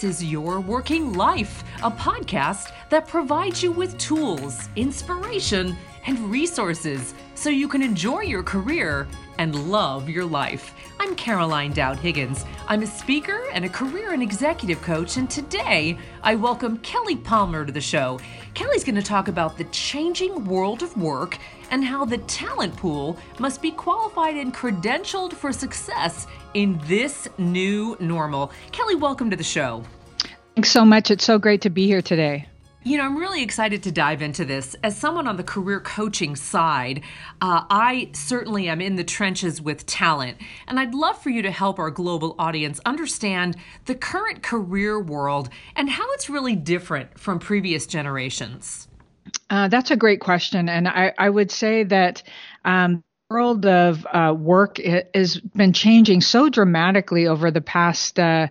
This is Your Working Life, a podcast that provides you with tools, inspiration, and resources so you can enjoy your career and love your life. I'm Caroline Dowd Higgins. I'm a speaker and a career and executive coach, and today I welcome Kelly Palmer to the show. Kelly's going to talk about the changing world of work and how the talent pool must be qualified and credentialed for success in this new normal. Kelly, welcome to the show. Thanks so much. It's so great to be here today. You know, I'm really excited to dive into this. As someone on the career coaching side, uh, I certainly am in the trenches with talent. And I'd love for you to help our global audience understand the current career world and how it's really different from previous generations. Uh, that's a great question. And I, I would say that um, world of uh, work has been changing so dramatically over the past, uh,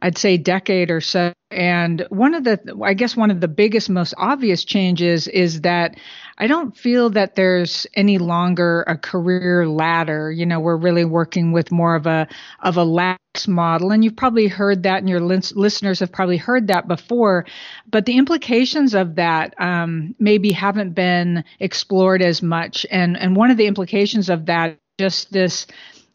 I'd say, decade or so. And one of the, I guess, one of the biggest, most obvious changes is that I don't feel that there's any longer a career ladder. You know, we're really working with more of a of a lattice model, and you've probably heard that, and your listeners have probably heard that before. But the implications of that um, maybe haven't been explored as much, and and one of the implications of that just this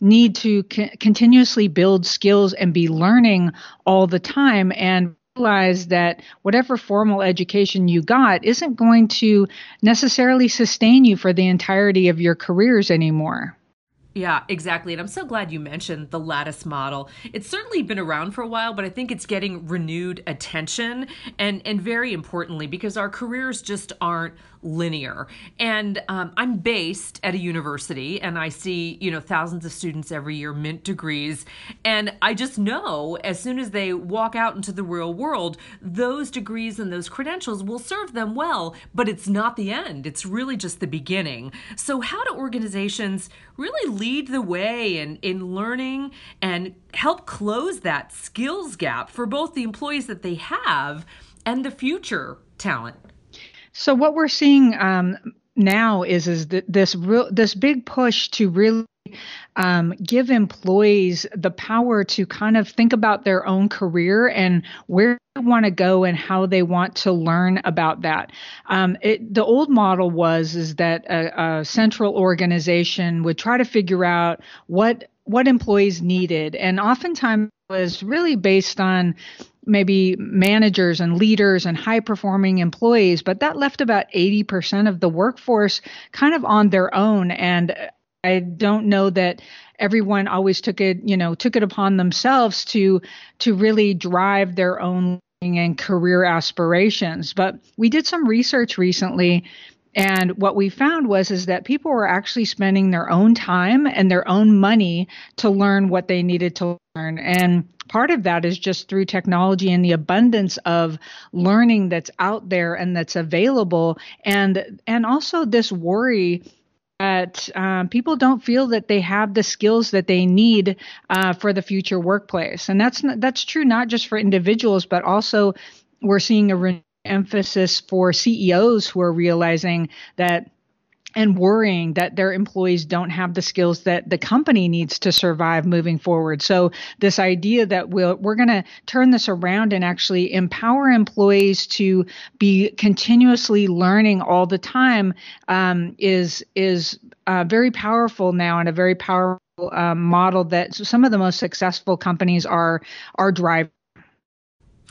need to c- continuously build skills and be learning all the time and realize that whatever formal education you got isn't going to necessarily sustain you for the entirety of your careers anymore. Yeah, exactly. And I'm so glad you mentioned the lattice model. It's certainly been around for a while, but I think it's getting renewed attention and and very importantly because our careers just aren't linear. And um, I'm based at a university and I see, you know, thousands of students every year mint degrees. And I just know as soon as they walk out into the real world, those degrees and those credentials will serve them well, but it's not the end. It's really just the beginning. So how do organizations really lead the way in, in learning and help close that skills gap for both the employees that they have and the future talent. So what we're seeing um, now is is that this real this big push to really um, give employees the power to kind of think about their own career and where they want to go and how they want to learn about that. Um, it, the old model was is that a, a central organization would try to figure out what what employees needed, and oftentimes was really based on maybe managers and leaders and high performing employees, but that left about 80% of the workforce kind of on their own. And I don't know that everyone always took it, you know, took it upon themselves to to really drive their own and career aspirations. But we did some research recently and what we found was is that people were actually spending their own time and their own money to learn what they needed to learn. And part of that is just through technology and the abundance of learning that's out there and that's available and and also this worry that um, people don't feel that they have the skills that they need uh, for the future workplace, and that's not, that's true not just for individuals, but also we're seeing a re- emphasis for CEOs who are realizing that and worrying that their employees don't have the skills that the company needs to survive moving forward. So this idea that we'll, we're going to turn this around and actually empower employees to be continuously learning all the time um, is is uh, very powerful now and a very powerful uh, model that some of the most successful companies are are driving.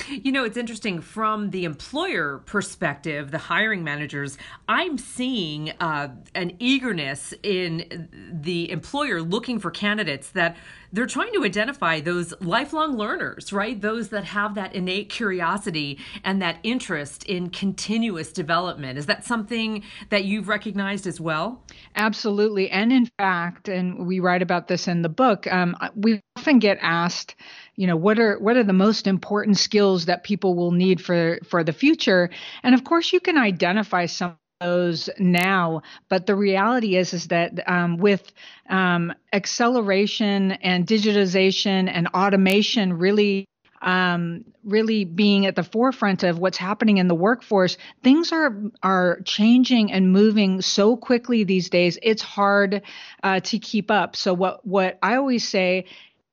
You know, it's interesting from the employer perspective, the hiring managers, I'm seeing uh, an eagerness in the employer looking for candidates that they're trying to identify those lifelong learners, right? Those that have that innate curiosity and that interest in continuous development. Is that something that you've recognized as well? Absolutely. And in fact, and we write about this in the book, um, we often get asked, you know what are what are the most important skills that people will need for for the future and of course you can identify some of those now but the reality is is that um, with um, acceleration and digitization and automation really um, really being at the forefront of what's happening in the workforce, things are are changing and moving so quickly these days. It's hard uh, to keep up. So what what I always say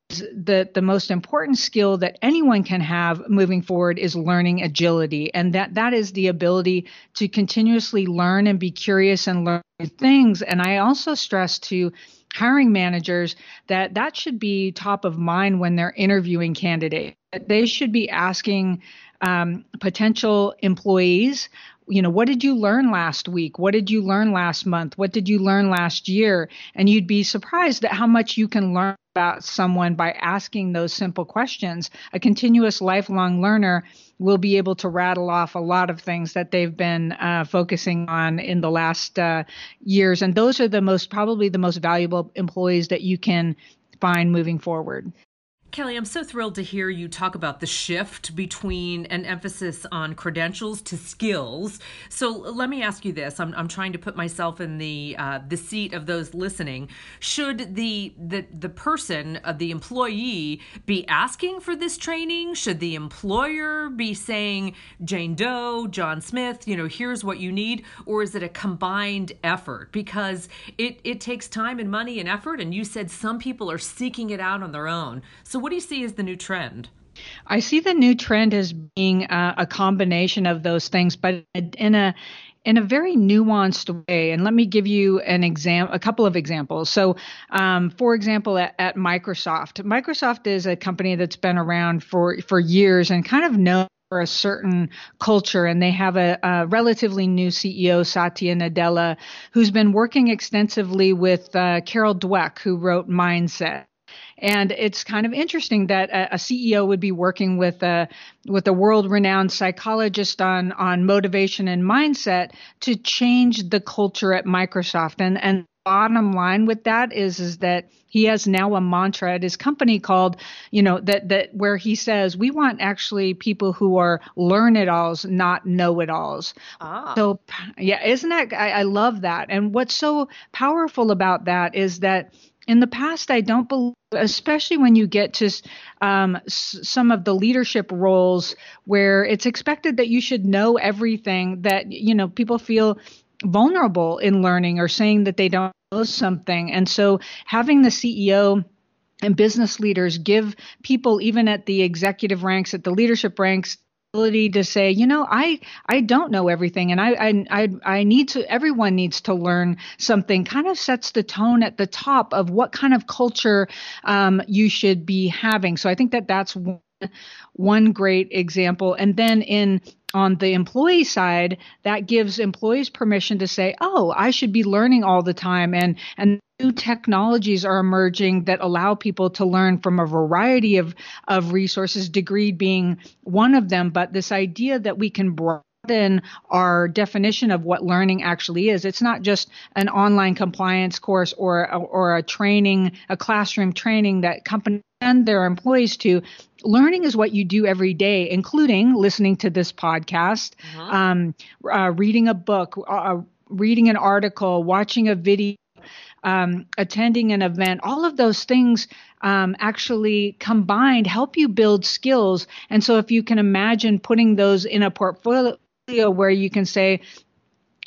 the the most important skill that anyone can have moving forward is learning agility. And that that is the ability to continuously learn and be curious and learn things. And i also stress to hiring managers that that should be top of mind when they're interviewing candidates. They should be asking um, potential employees you know, what did you learn last week? What did you learn last month? What did you learn last year? And you'd be surprised at how much you can learn about someone by asking those simple questions. A continuous lifelong learner will be able to rattle off a lot of things that they've been uh, focusing on in the last uh, years. And those are the most, probably the most valuable employees that you can find moving forward. Kelly, I'm so thrilled to hear you talk about the shift between an emphasis on credentials to skills. So let me ask you this: I'm, I'm trying to put myself in the uh, the seat of those listening. Should the the the person, uh, the employee, be asking for this training? Should the employer be saying, Jane Doe, John Smith, you know, here's what you need, or is it a combined effort? Because it it takes time and money and effort, and you said some people are seeking it out on their own. So what do you see as the new trend? I see the new trend as being uh, a combination of those things, but in a in a very nuanced way. And let me give you an exam, a couple of examples. So, um, for example, at, at, Microsoft, Microsoft is a company that's been around for for years and kind of known for a certain culture, and they have a, a, relatively new CEO, Satya Nadella, who's been working extensively with uh, Carol Dweck, who wrote Mindset. And it's kind of interesting that a, a CEO would be working with a with a world-renowned psychologist on on motivation and mindset to change the culture at Microsoft. And and bottom line with that is is that he has now a mantra at his company called you know that that where he says we want actually people who are learn it alls not know it alls ah. so yeah isn't that I, I love that and what's so powerful about that is that in the past, I don't believe, especially when you get to um, s- some of the leadership roles where it's expected that you should know everything, that, you know, people feel vulnerable in learning or saying that they don't know something. And so having the CEO and business leaders give people, even at the executive ranks, at the leadership ranks, ability to say, you know, I I don't know everything, and I I I, I need to. Everyone needs to learn something. Kind of sets the tone at the top of what kind of culture um, you should be having. So I think that that's one, one great example. And then in on the employee side, that gives employees permission to say, "Oh, I should be learning all the time," and and new technologies are emerging that allow people to learn from a variety of, of resources, Degreed being one of them. But this idea that we can broaden our definition of what learning actually is. It's not just an online compliance course or or a training, a classroom training that companies send their employees to. Learning is what you do every day, including listening to this podcast, uh-huh. um, uh, reading a book, uh, reading an article, watching a video um, attending an event, all of those things um, actually combined help you build skills. And so if you can imagine putting those in a portfolio where you can say,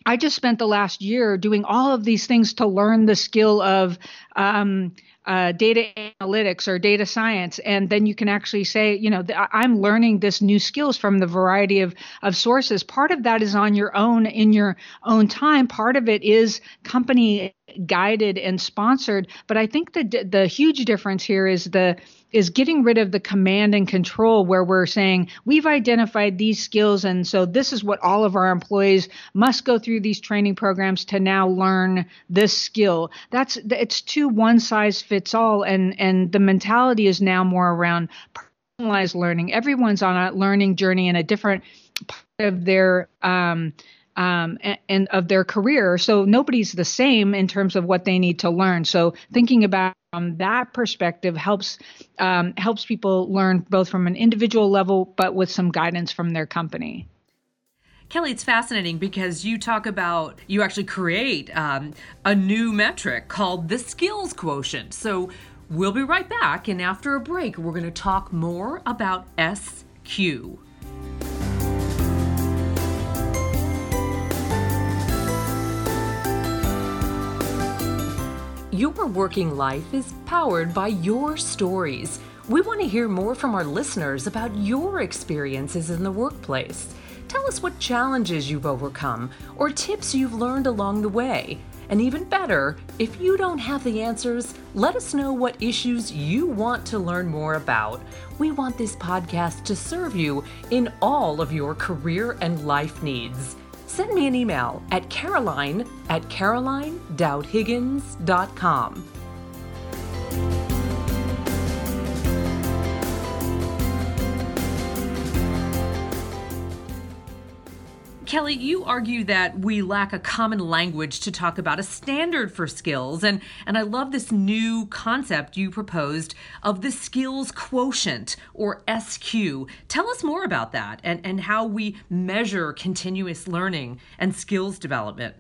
I just spent the last year doing all of these things to learn the skill of um, uh, data analytics or data science, and then you can actually say, you know, I'm learning this new skills from the variety of of sources. Part of that is on your own in your own time. Part of it is company guided and sponsored. But I think the the huge difference here is the is getting rid of the command and control where we're saying we've identified these skills and so this is what all of our employees must go through these training programs to now learn this skill. That's it's too one size fits all and and the mentality is now more around personalized learning. Everyone's on a learning journey in a different part of their um, um, and, and, of their career. So nobody's the same in terms of what they need to learn. So thinking about from that perspective helps um, helps people learn both from an individual level, but with some guidance from their company. Kelly, it's fascinating because you talk about, you actually create um, a new metric called the skills quotient. So we'll be right back. And after a break, we're going to talk more about SQ. Your working life is powered by your stories. We want to hear more from our listeners about your experiences in the workplace. Tell us what challenges you've overcome or tips you've learned along the way. And even better, if you don't have the answers, let us know what issues you want to learn more about. We want this podcast to serve you in all of your career and life needs. Send me an email at caroline at caroline.higgins.com. Kelly, you argue that we lack a common language to talk about a standard for skills, and, and I love this new concept you proposed of the skills quotient or SQ. Tell us more about that and, and how we measure continuous learning and skills development.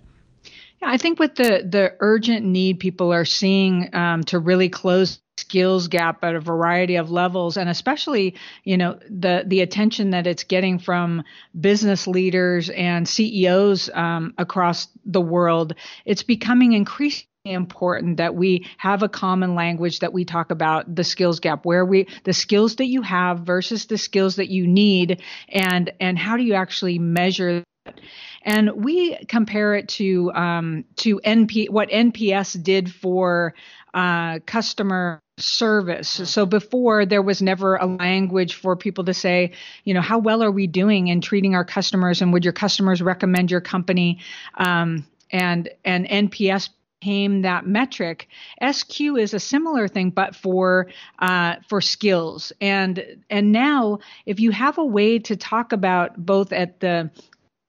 Yeah, I think with the the urgent need people are seeing um, to really close skills gap at a variety of levels and especially you know the the attention that it's getting from business leaders and CEOs um, across the world it's becoming increasingly important that we have a common language that we talk about the skills gap where we the skills that you have versus the skills that you need and and how do you actually measure that? And we compare it to um, to NP what NPS did for uh, customer service. So before there was never a language for people to say, you know, how well are we doing in treating our customers, and would your customers recommend your company? Um, and and NPS became that metric. SQ is a similar thing, but for uh, for skills. And and now, if you have a way to talk about both at the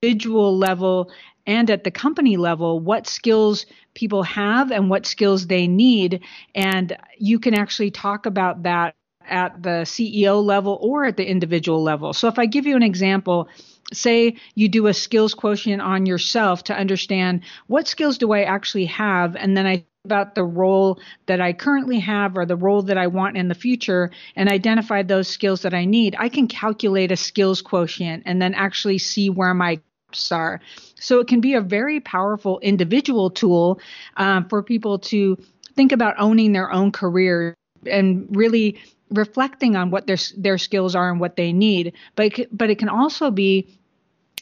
individual level and at the company level what skills people have and what skills they need. And you can actually talk about that at the CEO level or at the individual level. So if I give you an example, say you do a skills quotient on yourself to understand what skills do I actually have, and then I about the role that I currently have or the role that I want in the future and identify those skills that I need, I can calculate a skills quotient and then actually see where my are. So it can be a very powerful individual tool um, for people to think about owning their own career and really reflecting on what their their skills are and what they need. But it, but it can also be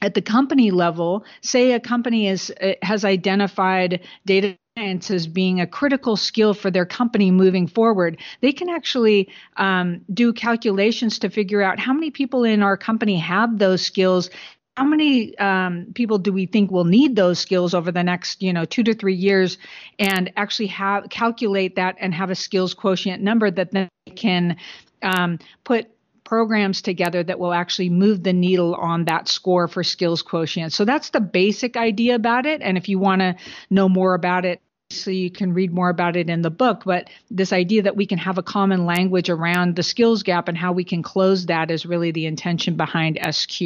at the company level. Say a company is uh, has identified data science as being a critical skill for their company moving forward, they can actually um, do calculations to figure out how many people in our company have those skills how many um, people do we think will need those skills over the next you know two to three years and actually have calculate that and have a skills quotient number that then can um, put programs together that will actually move the needle on that score for skills quotient. So that's the basic idea about it. And if you want to know more about it so you can read more about it in the book but this idea that we can have a common language around the skills gap and how we can close that is really the intention behind sq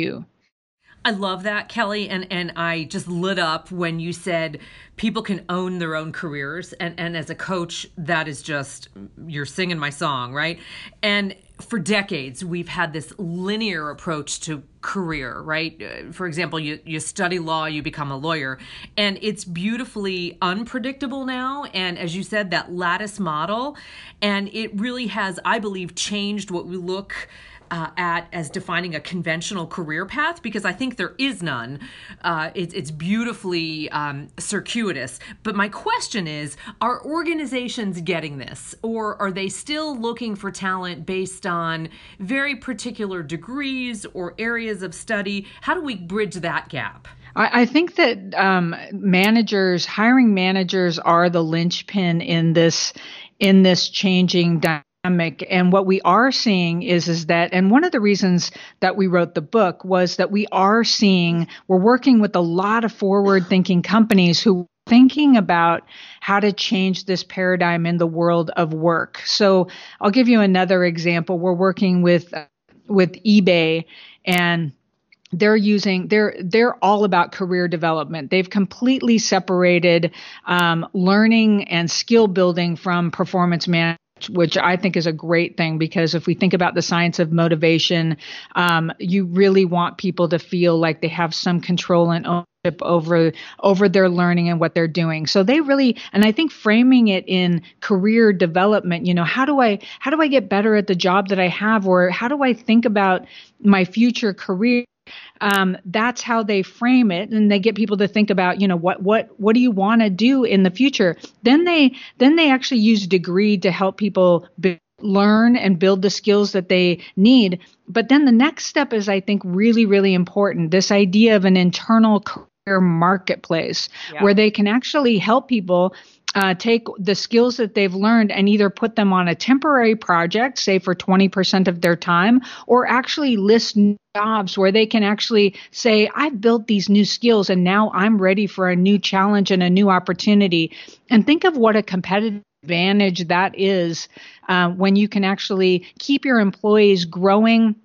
I love that, Kelly, and and I just lit up when you said people can own their own careers, and and as a coach, that is just you're singing my song, right? And for decades, we've had this linear approach to career, right? Uh, for example, you, you study law, you become a lawyer, and it's beautifully unpredictable now. And as you said, that lattice model, and it really has, I believe, changed what we look uh, at as defining a conventional career path because I think there is none. Uh, it's, it's beautifully um, circuitous. But my question is are organizations getting this, or are they still looking for talent based on very particular degrees or areas of study? How do we bridge that gap? I, think that um, managers, hiring managers, are the linchpin in this in this changing dynamic and what we are seeing is is that and one of the reasons that we wrote the book was that we are seeing we're working with a lot of forward thinking companies who thinking about how to change this paradigm in the world of work. So I'll give you another example. We're working with with eBay and they're using they're they're all about career development they've completely separated um, learning and skill building from performance management which I think is a great thing because if we think about the science of motivation, um, you really want people to feel like they have some control and ownership over over their learning and what they're doing. So they really, and I think framing it in career development, you know, how do I how do I get better at the job that I have, or how do I think about my future career? Um, that's how they frame it and they get people to think about you know what what what do you want to do in the future then they then they actually use Degreed to help people be, learn and build the skills that they need but then the next step is i think really really important this idea of an internal career marketplace yeah. where they can actually help people uh, take the skills that they've learned and either put them on a temporary project, say for 20% of their time, or actually list jobs where they can actually say, I've built these new skills and now I'm ready for a new challenge and a new opportunity. And think of what a competitive advantage that is uh, when you can actually keep your employees growing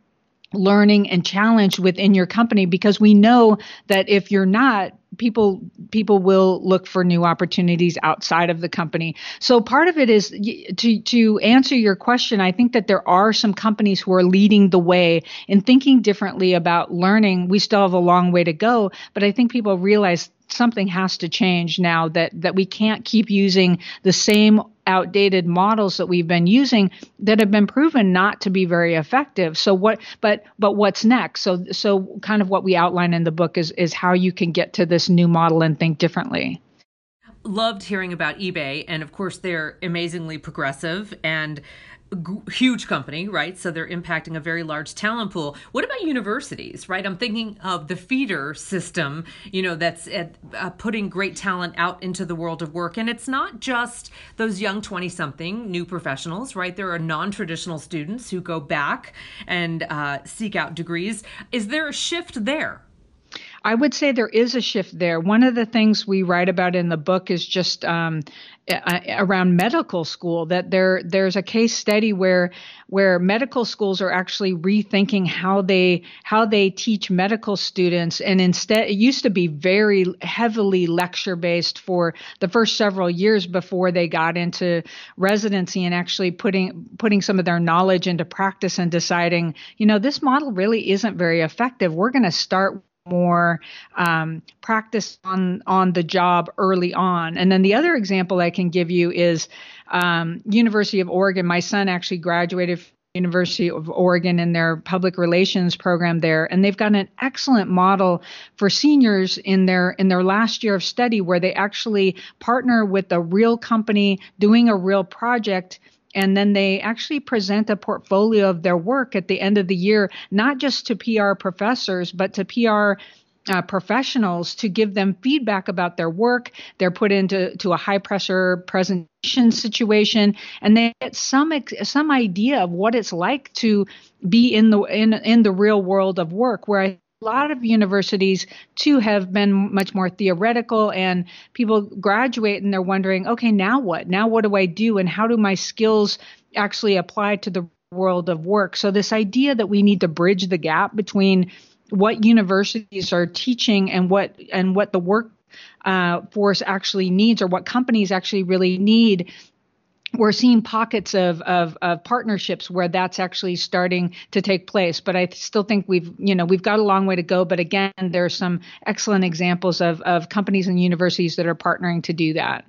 learning and challenge within your company because we know that if you're not people people will look for new opportunities outside of the company. So part of it is to to answer your question. I think that there are some companies who are leading the way in thinking differently about learning. We still have a long way to go, but I think people realize something has to change now that that we can't keep using the same outdated models that we've been using that have been proven not to be very effective. So what but but what's next? So so kind of what we outline in the book is is how you can get to this new model and think differently. Loved hearing about ebay and of course they're amazingly progressive. And huge company, right? So they're impacting a very large talent pool. What about universities, right? I'm thinking of the feeder system, you know, that's at, uh, putting great talent out into the world of work. And it's not just those young 20 something new professionals, right? There are non traditional students who go back and uh, seek out degrees. Is there a shift there? I would say there is a shift there. One of the things we write about in the book is just um, around medical school that there there's a case study where where medical schools are actually rethinking how they how they teach medical students and instead it used to be very heavily lecture based for the first several years before they got into residency and actually putting putting some of their knowledge into practice and deciding you know this model really isn't very effective we're going to start more um, practice on on the job early on. And then the other example I can give you is um, University of Oregon. My son actually graduated. University of Oregon in their public relations program there and they've got an excellent model for seniors in their in their last year of study where they actually partner with a real company doing a real project and then they actually present a portfolio of their work at the end of the year, not just to PR professors, but to PR uh, professionals to give them feedback about their work. They're put into to a high pressure presentation situation, and they get some some idea of what it's like to be in the in in the real world of work. Where I lot of universities too have been much more theoretical and people graduate and they're wondering okay now what? Now what do i do? And how do my skills actually apply to the world of work? So this idea that we need to bridge the gap between what universities are teaching and what and what the work uh, force actually needs or what companies actually really need we're seeing pockets of, of, of partnerships where that's actually starting to take place. But I still think we've you know we've got a long way to go. But again, there are some excellent examples of of companies and universities that are partnering to do that.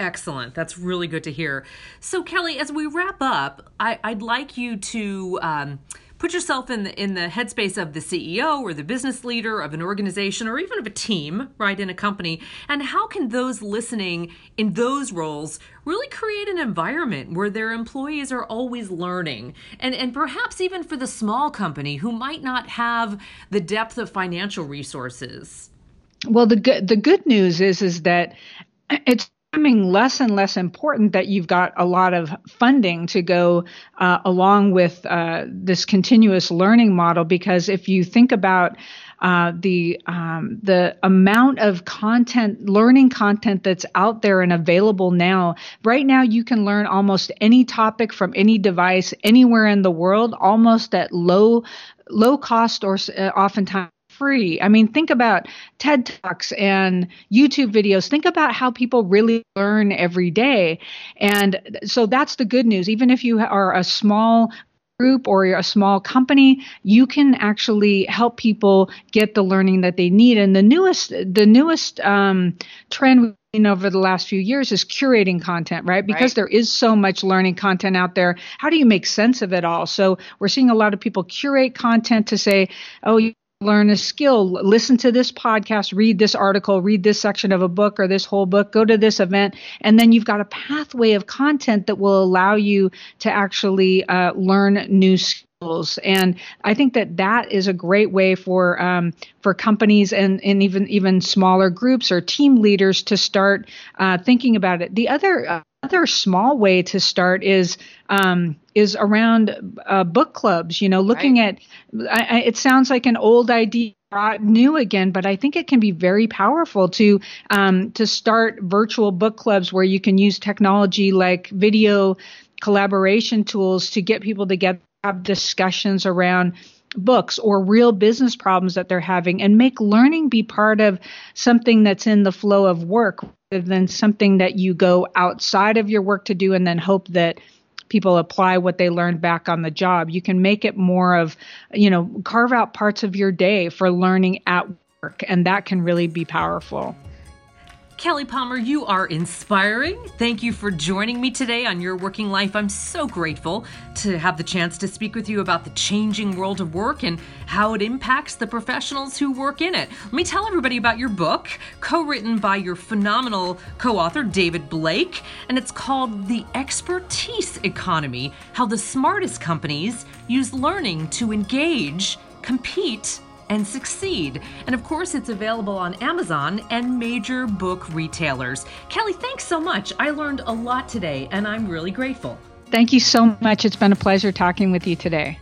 Excellent. That's really good to hear. So Kelly, as we wrap up, I, would like you to. Um, put yourself in the in the headspace of the CEO or the business leader of an organization or even of a team, right, in a company, and how can those listening in those roles really create an environment where their employees are always learning and and perhaps even for the small company who might not have the depth of financial resources. Well, the good the good news is is that it's becoming less and less important that you've got a lot of funding to go uh, along with uh, this continuous learning model. Because if you think about uh, the um, the amount of content, learning content that's out there and available now. Right now, you can learn almost any topic from any device anywhere in the world, almost at low low cost or uh, oftentimes free. I mean, think about TED Talks and YouTube videos. Think about how people really learn every day. And so that's the good news. Even if you are a small group or a small company, you can actually help people get the learning that they need. And the newest, the newest um, trend over the last few years is curating content, right? Because right. there is so much learning content out there. How do you make sense of it all? So we're seeing a lot of people curate content to say, oh, you learn a skill, listen to this podcast, read this article, read this section of a book or this whole book, go to this event. And then you've got a pathway of content that will allow you to actually uh, learn new skills and I think that that is a great way for um, for companies and, and even even smaller groups or team leaders to start uh, thinking about it. The other uh, other small way to start is um, is around uh, book clubs. You know, looking right. at I, I, it sounds like an old idea brought new again, but I think it can be very powerful to um, to start virtual book clubs where you can use technology like video collaboration tools to get people together have discussions around books or real business problems that they're having and make learning be part of something that's in the flow of work than something that you go outside of your work to do and then hope that people apply what they learned back on the job. You can make it more of, you know, carve out parts of your day for learning at work and that can really be powerful. Kelly Palmer, you are inspiring. Thank you for joining me today on Your Working Life. I'm so grateful to have the chance to speak with you about the changing world of work and how it impacts the professionals who work in it. Let me tell everybody about your book, co written by your phenomenal co author, David Blake, and it's called The Expertise Economy How the Smartest Companies Use Learning to Engage, Compete, and succeed. And of course, it's available on Amazon and major book retailers. Kelly, thanks so much. I learned a lot today, and I'm really grateful. Thank you so much. It's been a pleasure talking with you today.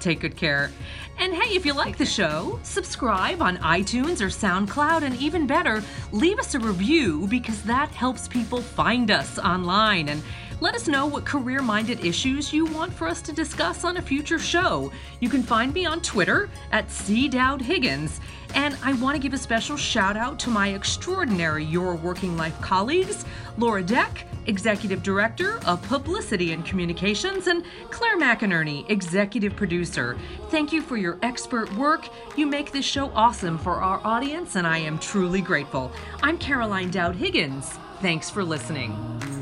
Take good care. And hey, if you like the show, subscribe on iTunes or SoundCloud, and even better, leave us a review because that helps people find us online. And let us know what career minded issues you want for us to discuss on a future show. You can find me on Twitter at CDowdHiggins. And I want to give a special shout out to my extraordinary Your Working Life colleagues Laura Deck, Executive Director of Publicity and Communications, and Claire McInerney, Executive Producer. Thank you for your expert work. You make this show awesome for our audience, and I am truly grateful. I'm Caroline Dowd Higgins. Thanks for listening.